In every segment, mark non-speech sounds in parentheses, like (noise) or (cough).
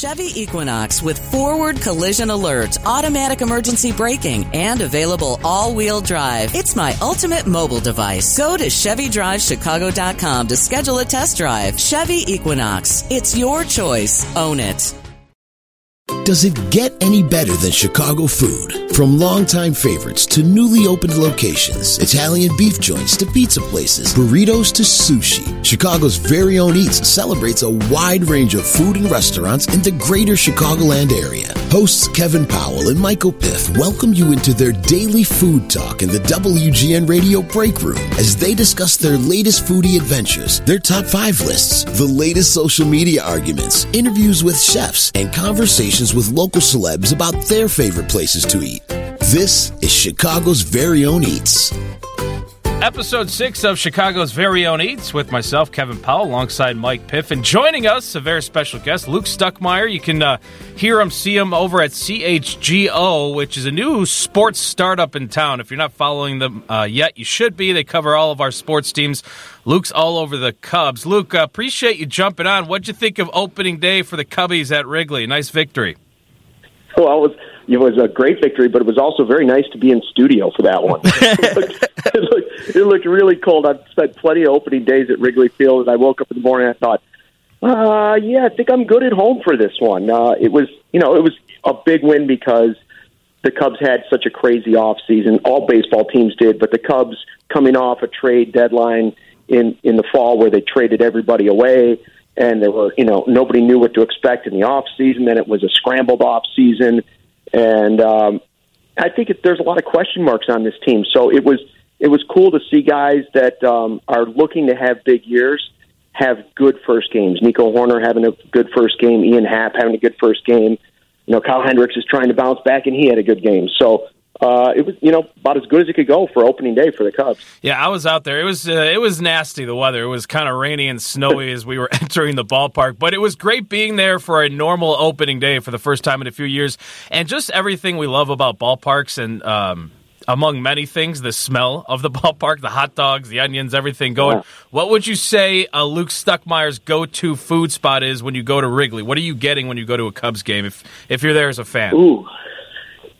Chevy Equinox with forward collision alert, automatic emergency braking, and available all-wheel drive. It's my ultimate mobile device. Go to ChevyDriveChicago.com to schedule a test drive. Chevy Equinox. It's your choice. Own it. Does it get any better than Chicago food? From longtime favorites to newly opened locations, Italian beef joints to pizza places, burritos to sushi, Chicago's very own Eats celebrates a wide range of food and restaurants in the greater Chicagoland area. Hosts Kevin Powell and Michael Piff welcome you into their daily food talk in the WGN Radio Break Room as they discuss their latest foodie adventures, their top five lists, the latest social media arguments, interviews with chefs, and conversations with local celebs about their favorite places to eat. This is Chicago's very own Eats. Episode six of Chicago's very own Eats with myself, Kevin Powell, alongside Mike Piff, and joining us, a very special guest, Luke Stuckmeyer. You can uh, hear him, see him over at CHGO, which is a new sports startup in town. If you're not following them uh, yet, you should be. They cover all of our sports teams. Luke's all over the Cubs. Luke, uh, appreciate you jumping on. What'd you think of opening day for the Cubbies at Wrigley? Nice victory. Well, it was it was a great victory, but it was also very nice to be in studio for that one. it, (laughs) looked, it, looked, it looked really cold. I've spent plenty of opening days at Wrigley Field, and I woke up in the morning and I thought, uh, yeah, I think I'm good at home for this one. Uh, it was, you know, it was a big win because the Cubs had such a crazy off season. All baseball teams did, but the Cubs coming off a trade deadline in in the fall where they traded everybody away and there were you know nobody knew what to expect in the off season. Then it was a scrambled off season, and um, I think it, there's a lot of question marks on this team. So it was it was cool to see guys that um, are looking to have big years have good first games. Nico Hoerner having a good first game, Ian Happ having a good first game. You know, Kyle Hendricks is trying to bounce back, and he had a good game. So uh, it was you know about as good as it could go for opening day for the Cubs. Yeah, I was out there. It was uh, it was nasty. The weather. It was kind of rainy and snowy (laughs) as we were (laughs) entering the ballpark, but it was great being there for a normal opening day for the first time in a few years, and just everything we love about ballparks and. Um, among many things, the smell of the (laughs) ballpark, the hot dogs, the onions, everything going. Yeah. What would you say uh, Luke Stuckmeyer's go-to food spot is when you go to Wrigley? What are you getting when you go to a Cubs game if if you're there as a fan? Ooh,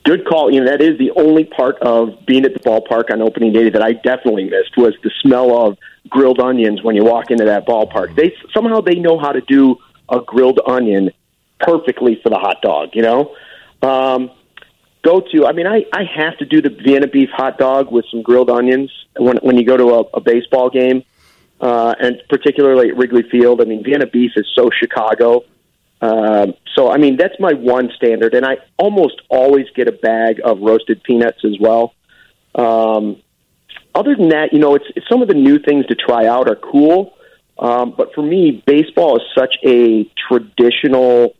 good call. You know, that is the only part of being at the ballpark on opening day that I definitely missed was the smell of grilled onions when you walk into that ballpark. They somehow they know how to do a grilled onion perfectly for the hot dog. You know, um, go to. I mean, I I have to do the Vienna beef hot dog with some grilled onions when when you go to a, a baseball game, uh, and particularly at Wrigley Field. I mean, Vienna beef is so Chicago. Um, so, I mean, that's my one standard, and I almost always get a bag of roasted peanuts as well. Um, other than that, you know, it's, it's some of the new things to try out are cool, um, but for me, baseball is such a traditional.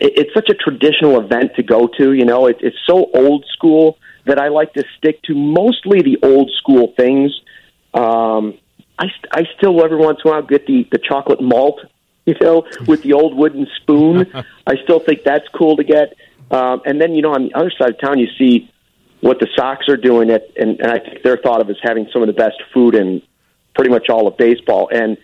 It's such a traditional event to go to. You know, it, it's so old school that I like to stick to mostly the old school things. Um, I, I still every once in a while get the the chocolate malt you know, with the old wooden spoon. (laughs) I still think that's cool to get. Um, and then, you know, on the other side of town, you see what the Sox are doing, at, and, and I think they're thought of as having some of the best food in pretty much all of baseball. And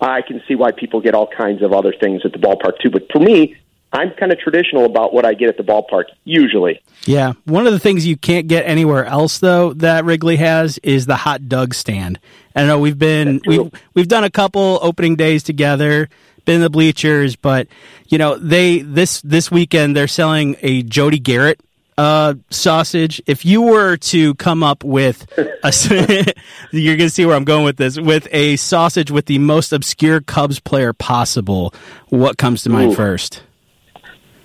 I can see why people get all kinds of other things at the ballpark too. But for me, I'm kind of traditional about what I get at the ballpark usually. Yeah, one of the things you can't get anywhere else though that Wrigley has is the hot dog stand. I know we've been we've we've done a couple opening days together been in the bleachers, but you know they this this weekend they're selling a Jody Gerut uh, sausage. If you were to come up with a, (laughs) you're going to see where I'm going with this, with a sausage with the most obscure Cubs player possible, what comes to mind Ooh. first?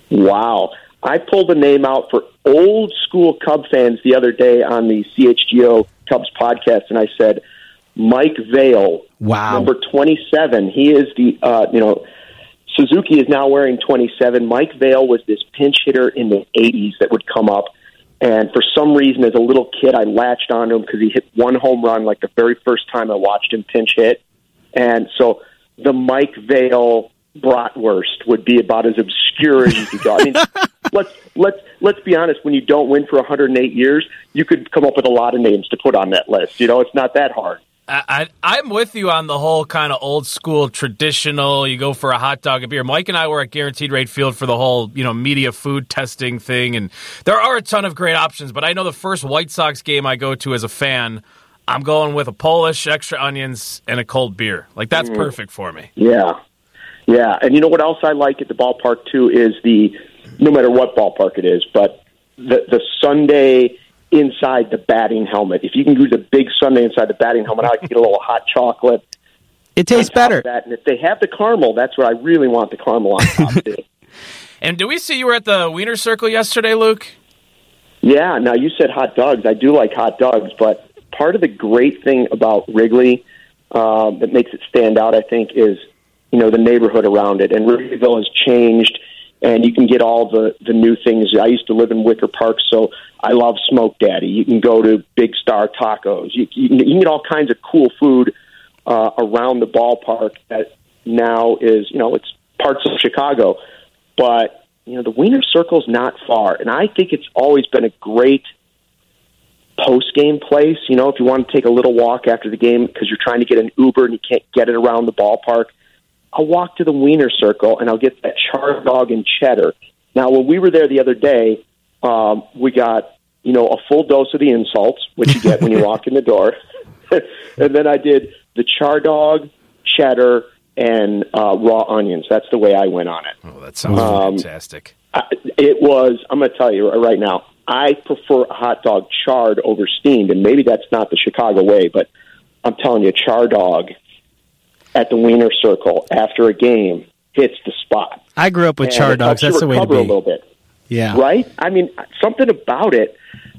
Wow. I pulled a name out for old school Cub fans the other day on the CHGO Cubs podcast, and I said, Mike Vail. Wow. Number 27. He is the, uh, you know, Suzuki is now wearing 27. Mike Vail was this pinch hitter in the 80s that would come up. And for some reason, as a little kid, I latched onto him because he hit one home run like the very first time I watched him pinch hit. And so the Mike Vail bratwurst would be about as obscure as you could go. I mean, (laughs) let's let's let's be honest. When you don't win for 108 years, you could come up with a lot of names to put on that list. You know, it's not that hard. I, am with you on the whole kind of old school traditional. You go for a hot dog, a beer. Mike and I were at Guaranteed Rate Field for the whole you know media food testing thing, and there are a ton of great options. But I know the first White Sox game I go to as a fan, I'm going with a Polish, extra onions, and a cold beer. Like that's mm. perfect for me. Yeah, yeah. And you know what else I like at the ballpark too is the no matter what ballpark it is, but the the Sunday inside the batting helmet. If you can do the big sundae inside the batting helmet, I like to get a little hot chocolate. (laughs) It tastes better. That. And if they have the caramel, that's what I really want the caramel on top too. (laughs) and do we see you were at the Wiener Circle yesterday, Luke? Yeah. Now you said hot dogs. I do like hot dogs, but part of the great thing about Wrigley uh, that makes it stand out, I think, is you know the neighborhood around it. And Wrigleyville has changed and you can get all the the new things. I used to live in Wicker Park, so I love Smoke Daddy. You can go to Big Star Tacos. You, you, you can get all kinds of cool food uh, around the ballpark that now is you know it's parts of Chicago, but you know the Wiener Circle's not far, and I think it's always been a great post game place. You know, if you want to take a little walk after the game because you're trying to get an Uber and you can't get it around the ballpark I'll walk to the Wiener Circle and I'll get that char dog and cheddar. Now, when we were there the other day, um, we got you know a full dose of the insults, which you get when you (laughs) walk in the door, (laughs) and then I did the char dog, cheddar, and uh, raw onions. That's the way I went on it. Oh, that sounds um, fantastic. I, it was. I'm going to tell you right now. I prefer a hot dog charred over steamed, and maybe that's not the Chicago way, but I'm telling you, char dog at the Wiener Circle after a game hits the spot. I grew up with and char dogs. That's the way to be. A little bit. Yeah. Right. I mean, something about it.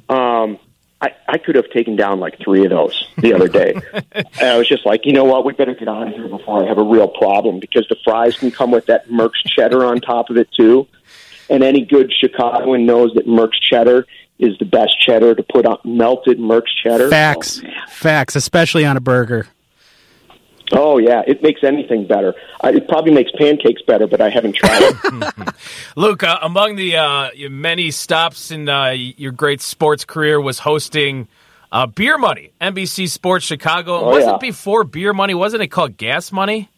Um, I, I could have taken down like three of those the other day. (laughs) and I was just like, you know what, we better get out of here before I have a real problem because the fries can come with that Merkts cheddar on top of it too. And any good Chicagoan knows that Merkts cheddar is the best cheddar to put on melted Merkts cheddar. Facts, oh, facts, especially on a burger. Oh yeah, it makes anything better. I, it probably makes pancakes better, but I haven't tried it. (laughs) Luke, uh, among the uh, many stops in uh, your great sports career was hosting uh, Beer Money, NBC Sports Chicago. Oh, wasn't yeah. before Beer Money? Wasn't it called Gas Money?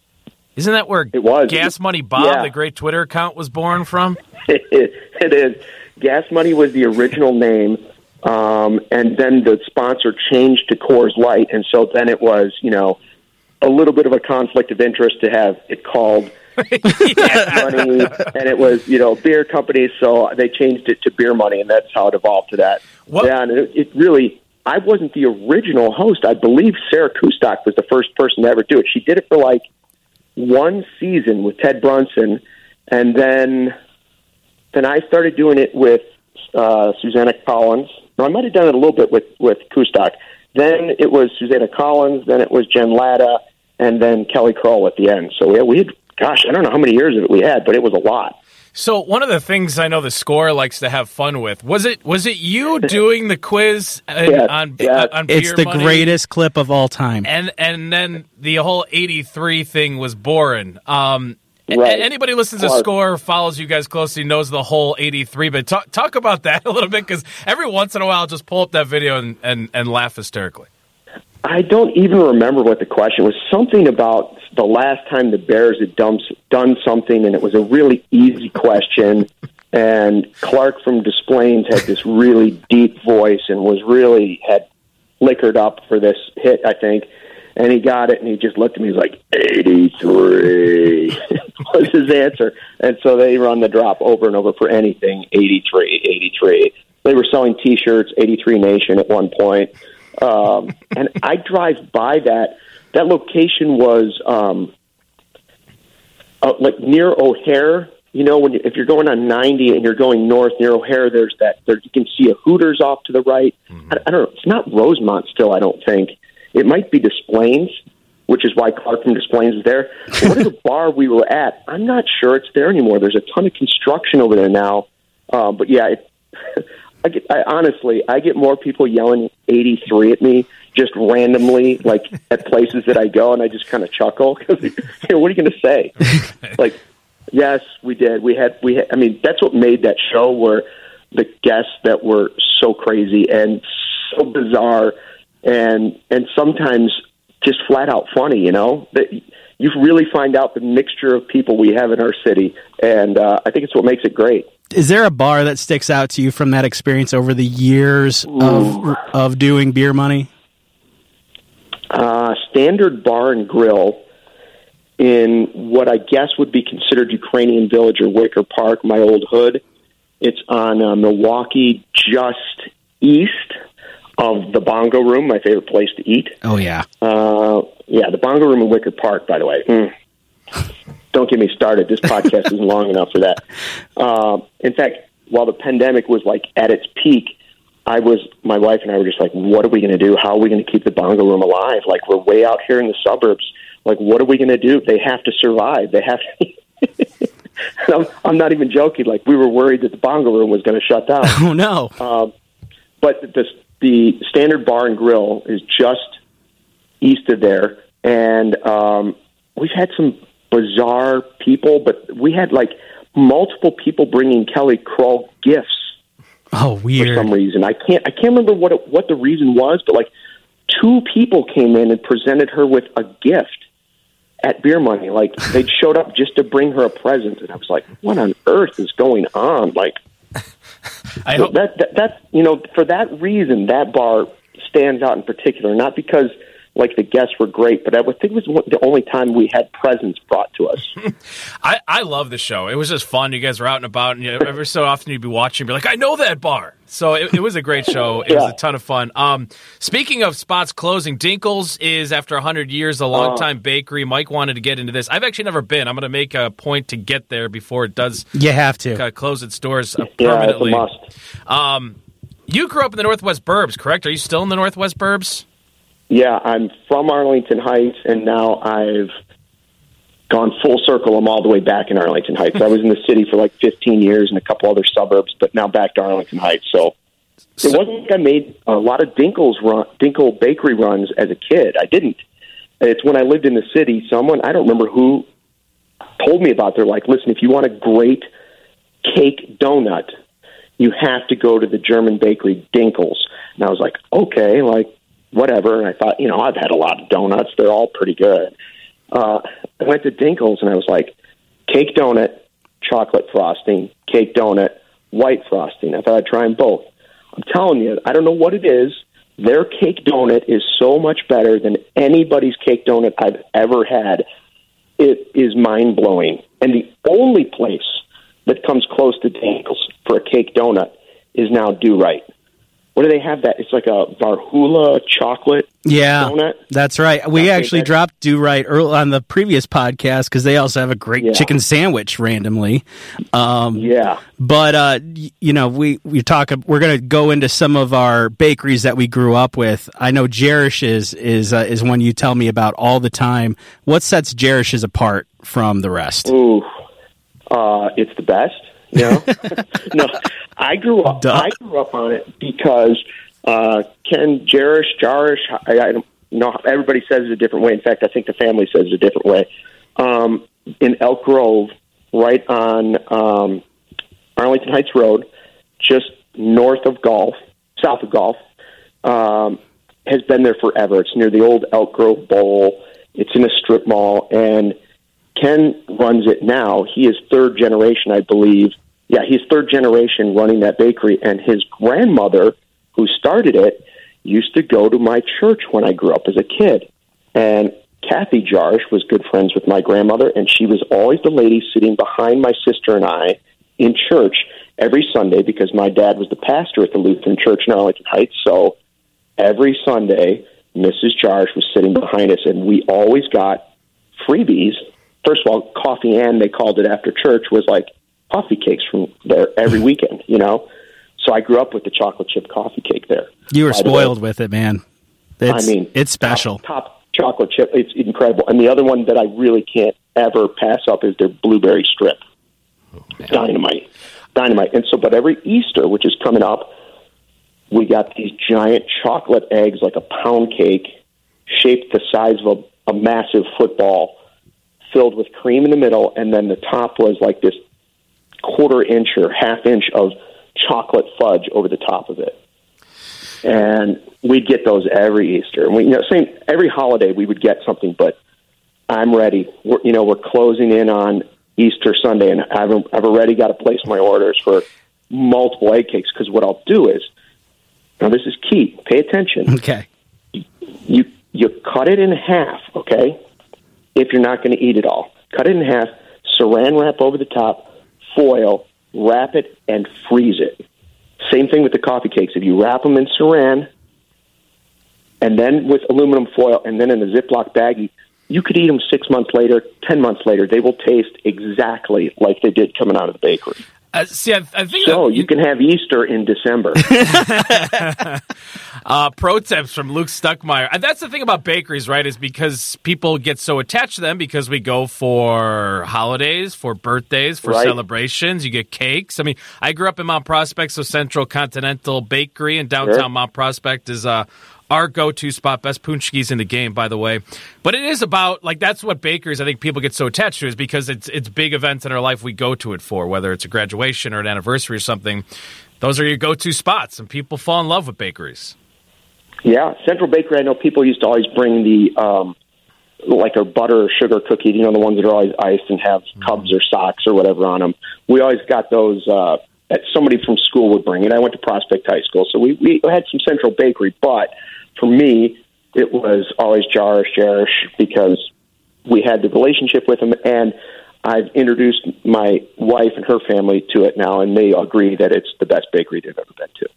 Isn't that where it was Gas Money Bob, yeah. the great Twitter account, was born from? (laughs) it is. Gas Money was the original name. Um, and then the sponsor changed to Coors Light, and so then it was, you know, a little bit of a conflict of interest to have it called (laughs) money, and it was you know beer company, so they changed it to beer money, and that's how it evolved to that. What? Yeah, and it, it really. I wasn't the original host. I believe Sarah Kustok was the first person to ever do it. She did it for like one season with Ted Brunson, and then then I started doing it with uh, Susannah Collins. No, I might have done it a little bit with with Kustok. Then it was Susannah Collins. Then it was Jen Lada, and then Kelly Crull at the end. So yeah, we had, gosh, I don't know how many years of it we had, but it was a lot. So one of the things I know the score likes to have fun with was it was it you (laughs) doing the quiz in, yes, on, yes. on It's the money? greatest clip of all time. And and then the whole eighty three thing was boring. Um, right. Anybody listens to Score follows you guys closely knows the whole eighty three. But talk talk about that (laughs) a little bit because every once in a while I'll just pull up that video and, and, and laugh hysterically. I don't even remember what the question was. Something about the last time the Bears had done, done something, and it was a really easy question. And Clark from Des Plaines had this really deep voice and was really had liquored up for this hit, I think. And he got it, and he just looked at me. He's like, "83 (laughs) was his answer." And so they run the drop over and over for anything. 83, 83. They were selling T-shirts, 83 Nation at one point. Um, (laughs) and I drive by that. That location was um, uh, like near O'Hare. You know, when you, if you're going on 90 and you're going north near O'Hare, there's that. There, you can see a Hooters off to the right. Mm-hmm. I, I don't know. It's not Rosemont still. I don't think it might be Des Plaines, which is why Clark from Des Plaines is there. what is (laughs) the bar we were at? I'm not sure it's there anymore. There's a ton of construction over there now. Uh, but yeah, it, (laughs) I get, I honestly, I get more people yelling 83 at me just randomly, like (laughs) at places that I go, and I just kind of chuckle because, you know, what are you going to say? like, yes, we did. We had, we. Had, I mean, that's what made that show where the guests that were so crazy and so bizarre, and and sometimes just flat out funny. You know that you really find out the mixture of people we have in our city, and uh, I think it's what makes it great. Is there a bar that sticks out to you from that experience over the years of of doing beer money? Uh, standard Bar and Grill in what I guess would be considered Ukrainian Village or Wicker Park, my old hood. It's on uh, Milwaukee, just east of the Bongo Room, my favorite place to eat. Oh yeah, uh, yeah, the Bongo Room in Wicker Park. By the way, mm. don't get me started. This podcast isn't long enough for that. Uh, in fact, while the pandemic was like at its peak, I was my wife and I were just like, what are we going to do? How are we going to keep the Bongo Room alive? Like we're way out here in the suburbs. Like what are we going to do? They have to survive. They have. To (laughs) I'm, I'm not even joking. Like we were worried that the Bongo Room was going to shut down. (laughs) Oh no! Um, but the the standard bar and grill is just east of there, and um, we've had some bizarre people, but we had like multiple people bringing Kelly Crull gifts. Oh, weird! For some reason, I can't I can't remember what it, what the reason was, but like two people came in and presented her with a gift at beer money. Like they'd showed up just to bring her a present, and I was like, "What on earth is going on?" Like, I hope that, that that you know for that reason that bar stands out in particular, not because like the guests were great, but I would think it was the only time we had presents brought to us. (laughs) I, I love the show. It was just fun. You guys were out and about, and you every so often you'd be watching, and be like, I know that bar. So it, it was a great show. It yeah. was a ton of fun. Um, speaking of spots closing, Dinkel's is after hundred years a long-time uh, bakery. Mike wanted to get into this. I've actually never been. I'm going to make a point to get there before it does. You have to uh, close its doors uh, permanently. Yeah, it's a must. Um, you grew up in the Northwest Burbs, correct? Are you still in the Northwest Burbs? Yeah, I'm from Arlington Heights, and now I've gone full circle. I'm all the way back in Arlington Heights. I was in the city for like 15 years in a couple other suburbs, but now back to Arlington Heights. So, so it wasn't like I made a lot of Dinkel's run, Dinkel bakery runs as a kid. I didn't. It's when I lived in the city. Someone I don't remember who told me about. They're like, listen, if you want a great cake donut, you have to go to the German bakery Dinkel's. And I was like, okay, like whatever. And I thought, you know, I've had a lot of donuts; they're all pretty good. Uh, I went to Dinkel's and I was like, cake donut, chocolate frosting, cake donut, white frosting. I thought I'd try them both. I'm telling you, I don't know what it is. Their cake donut is so much better than anybody's cake donut I've ever had. It is mind blowing. And the only place that comes close to Dinkel's for a cake donut is now Do-Rite what do they have that? It's like a Valrhona chocolate yeah, donut. That's right. We actually dropped Do-Rite on the previous podcast because they also have a great yeah. chicken sandwich randomly. Um, yeah, but uh, you know, we we talk. We're going to go into some of our bakeries that we grew up with. I know Jarosch is is uh, is one you tell me about all the time. What sets Jarosch's apart from the rest? Ooh, uh, it's the best. Know, (laughs) no, I grew up. Duh. I grew up on it because uh, Ken Jarosch, Jarosch. I, I don't know. Everybody says it a different way. In fact, I think the family says it a different way. Um, in Elk Grove, right on um, Arlington Heights Road, just north of Golf, south of Golf, um, has been there forever. It's near the old Elk Grove Bowl. It's in a strip mall, and Ken runs it now. He is third generation, I believe, yeah, he's third generation running that bakery, and his grandmother, who started it, used to go to my church when I grew up as a kid. And Kathy Jarosch was good friends with my grandmother, and she was always the lady sitting behind my sister and I in church every Sunday because my dad was the pastor at the Lutheran Church in Arlington Heights. So every Sunday, Mrs. Jarosch was sitting behind us, and we always got freebies. First of all, coffee and they called it after church was like coffee cakes from there every (laughs) weekend, you know? So I grew up with the chocolate chip coffee cake there. You were spoiled with it, man. It's, I mean, it's special. Top, top, chocolate chip. It's incredible. And the other one that I really can't ever pass up is their blueberry strip. Oh, Dynamite. Dynamite. And so, but every Easter, which is coming up, we got these giant chocolate eggs, like a pound cake, shaped the size of a, a massive football, filled with cream in the middle, and then the top was like this quarter inch or half inch of chocolate fudge over the top of it. and we'd get those every Easter. And we, you know, same every holiday we would get something. But I'm ready. We're, you know, we're closing in on Easter Sunday, and I've I've already got to place my orders for multiple egg cakes because what I'll do is now this is key. Pay attention. Okay. You you cut it in half. Okay. If you're not going to eat it all, cut it in half. Saran wrap over the top, foil, wrap it, and freeze it. Same thing with the coffee cakes. If you wrap them in saran and then with aluminum foil and then in a Ziploc baggie, you could eat them six months later, ten months later. They will taste exactly like they did coming out of the bakery. Uh, see, I, I think So you can have Easter in December. (laughs) uh, pro tips from Luke Stuckmeyer. And that's the thing about bakeries, right? Is because people get so attached to them because we go for holidays, for birthdays, for Right. celebrations. You get cakes. I mean, I grew up in Mount Prospect, so Central Continental Bakery in downtown Sure. Mount Prospect is uh, our go-to spot. Best paczkis in the game, by the way. But it is about like that's what bakeries. I think people get so attached to is because it's it's big events in our life we go to it for, whether it's a graduation or an anniversary or something. Those are your go-to spots, and people fall in love with bakeries. yeah, Central Bakery. I know people used to always bring the um, like a butter or sugar cookie. You know, the ones that are always iced and have cubs or socks or whatever on them. We always got those. Uh, that somebody from school would bring it. I went to Prospect High School, so we we had some Central Bakery. But for me, it was always Jarosch Jarosch because we had the relationship with them, and I've introduced my wife and her family to it now, and they agree that it's the best bakery they've ever been to.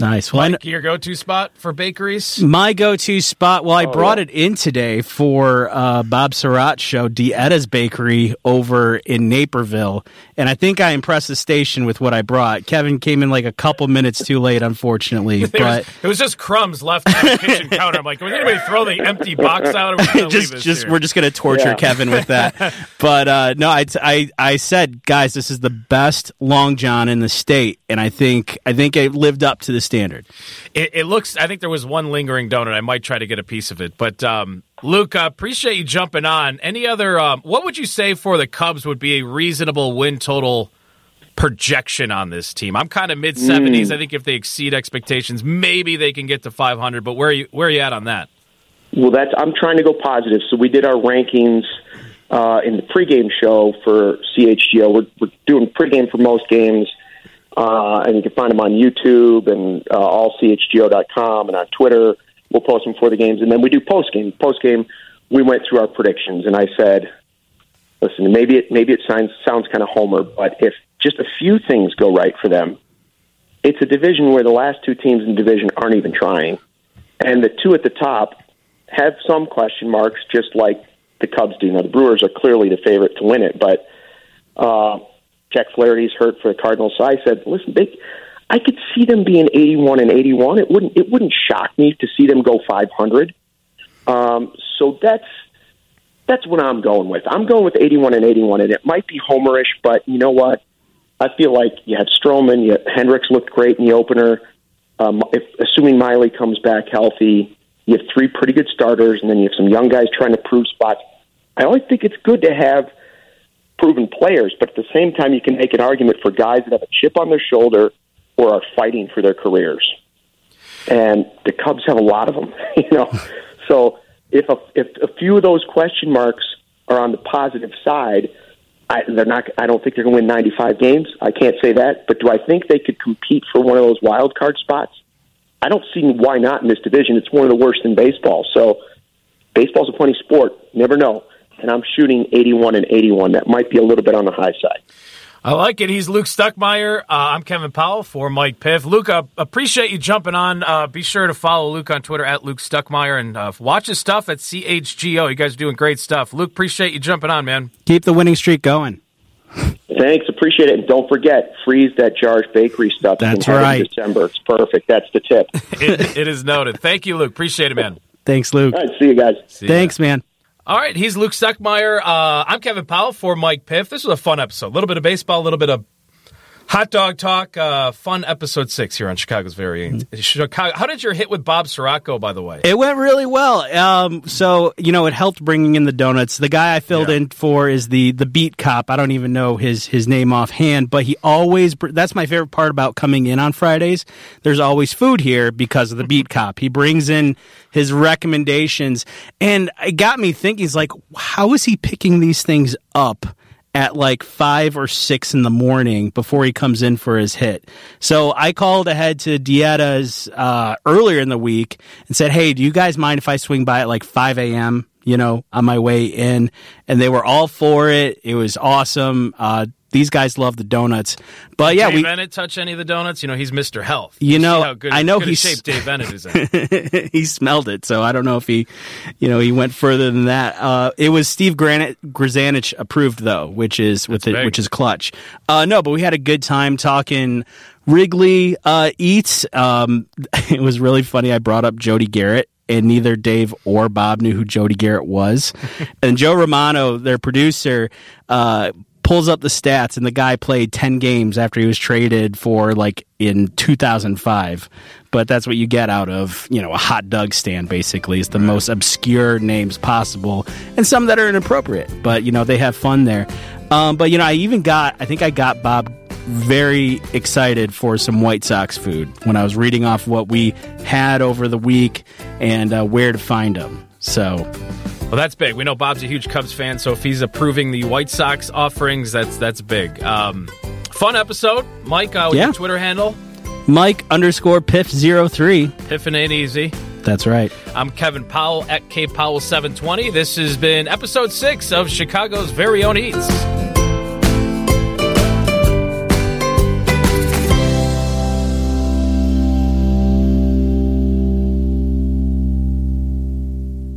Nice. Well, Mike, your go-to spot for bakeries? my go-to spot. Well, I Oh, brought yeah. it in today for uh, Bob Sirott show, Dietta's Bakery over in Naperville, and I think I impressed the station with what I brought. Kevin came in like a couple minutes too late, unfortunately, (laughs) There was- but it was just crumbs left on the kitchen (laughs) counter. I'm like, was anybody throw the empty box out? Or we're gonna leave just just here? we're just gonna torture Yeah. Kevin with that. (laughs) but uh, no, I, I I said, guys, this is the best Long John in the state, and I think I think it lived up to the standard. It, it looks. I think there was one lingering donut. I might try to get a piece of it. But um, Luke, uh, appreciate you jumping on. Any other? Um, what would you say for the Cubs would be a reasonable win total projection on this team? I'm kind of mid 70s. I think if they exceed expectations, maybe they can get to 500. But where are you? Where are you at on that? Well, that's I'm trying to go positive. So we did our rankings uh, in the pregame show for CHGO. We're, we're doing pregame for most games, uh, and you can find them on YouTube and uh, allchgo.com and on Twitter. We'll post them for the games, and then we do post game. Post game, we went through our predictions, and I said, "Listen, maybe it maybe it sounds sounds kind of homer, but if just a few things go right for them, it's a division where the last two teams in the division aren't even trying, and the two at the top." have some question marks, just like the Cubs do. Now, the Brewers are clearly the favorite to win it, but uh, Jack Flaherty's hurt for the Cardinals. So I said, listen, they, I could see them being 81 and 81. It wouldn't it wouldn't shock me to see them go 500. Um, so that's that's what I'm going with. I'm going with 81 and 81, and it might be homerish, but you know what? I feel like you had Stroman, you had, Hendricks looked great in the opener. Um, if assuming Miley comes back healthy, you have three pretty good starters, and then you have some young guys trying to prove spots. I always think it's good to have proven players, but at the same time, you can make an argument for guys that have a chip on their shoulder or are fighting for their careers. And the Cubs have a lot of them, (laughs) you know. (laughs) So if a, if a few of those question marks are on the positive side, I, they're not. I don't think they're going to win 95 games. I can't say that, but do I think they could compete for one of those wild card spots? I don't see why not in this division. It's one of the worst in baseball. So baseball's a funny sport. Never know. And I'm shooting 81 and 81. That might be a little bit on the high side. I like it. He's Luke Stuckmeyer. Uh, I'm Kevin Powell for Mike Piff. Luke, uh, appreciate you jumping on. Uh, be sure to follow Luke on Twitter at Luke Stuckmeyer and uh, watch his stuff at CHGO. You guys are doing great stuff. Luke, appreciate you jumping on, man. Keep the winning streak going. Thanks, appreciate it. And don't forget, freeze that Jar's Bakery stuff. That's can have it right. December. It's perfect. That's the tip. (laughs) It, it is noted. Thank you, Luke. Appreciate it, man. Thanks, Luke. All right, see you guys. See ya. Thanks, man. All right, he's Luke Stuckmeyer. Uh, I'm Kevin Powell for Mike Piff. This was a fun episode. A little bit of baseball, a little bit of Hot Dog Talk, uh, fun episode six here on Chicago's Very. Mm-hmm. Chicago. How did your hit with Bob Sirott, by the way? It went really well. Um, so you know, it helped bringing in the donuts. The guy I filled Yeah. in for is the the beat cop. I don't even know his his name offhand, but he always. That's my favorite part about coming in on Fridays. There's always food here because of the beat cop. He brings in his recommendations, and it got me thinking. It's like, how is he picking these things up? At like five or six in the morning before he comes in for his hit. So I called ahead to Dieta's uh, earlier in the week and said, "Hey, do you guys mind if I swing by at like five a.m. You know, on my way in?" And they were all for it. It was awesome. Uh, these guys love the donuts, but yeah, Dave we Bennett touch any of the donuts? You know, he's Mr. Health. You know, how good, I know he's- shape Dave (laughs) Bennett is in. he smelled it. So I don't know if he, you know, he went further than that. Uh, it was Steve Granite Grzanich approved though, which is with it, which is clutch. Uh, no, but we had a good time talking Wrigley uh, eats. Um, (laughs) it was really funny. I brought up Jody Gerut. And neither Dave or Bob knew who Jody Gerut was. (laughs) and Joe Romano, their producer, uh, pulls up the stats, and the guy played 10 games after he was traded for like in 2005. But that's what you get out of, you know, a hot dog stand, basically. It's the most obscure names possible, and some that are inappropriate. But, you know, they have fun there. Um, but, you know, I even got, I think I got Bob very excited for some White Sox food when I was reading off what we had over the week and uh, where to find them. So, Well, that's big. We know Bob's a huge Cubs fan, so if he's approving the White Sox offerings, that's that's big. Um, fun episode, Mike. Uh, with Yeah. your Twitter handle, Mike underscore Piff03. Piffin Ain't Easy. That's right. I'm Kevin Powell at K Powell 720. This has been episode six of Chicago's very own Eats.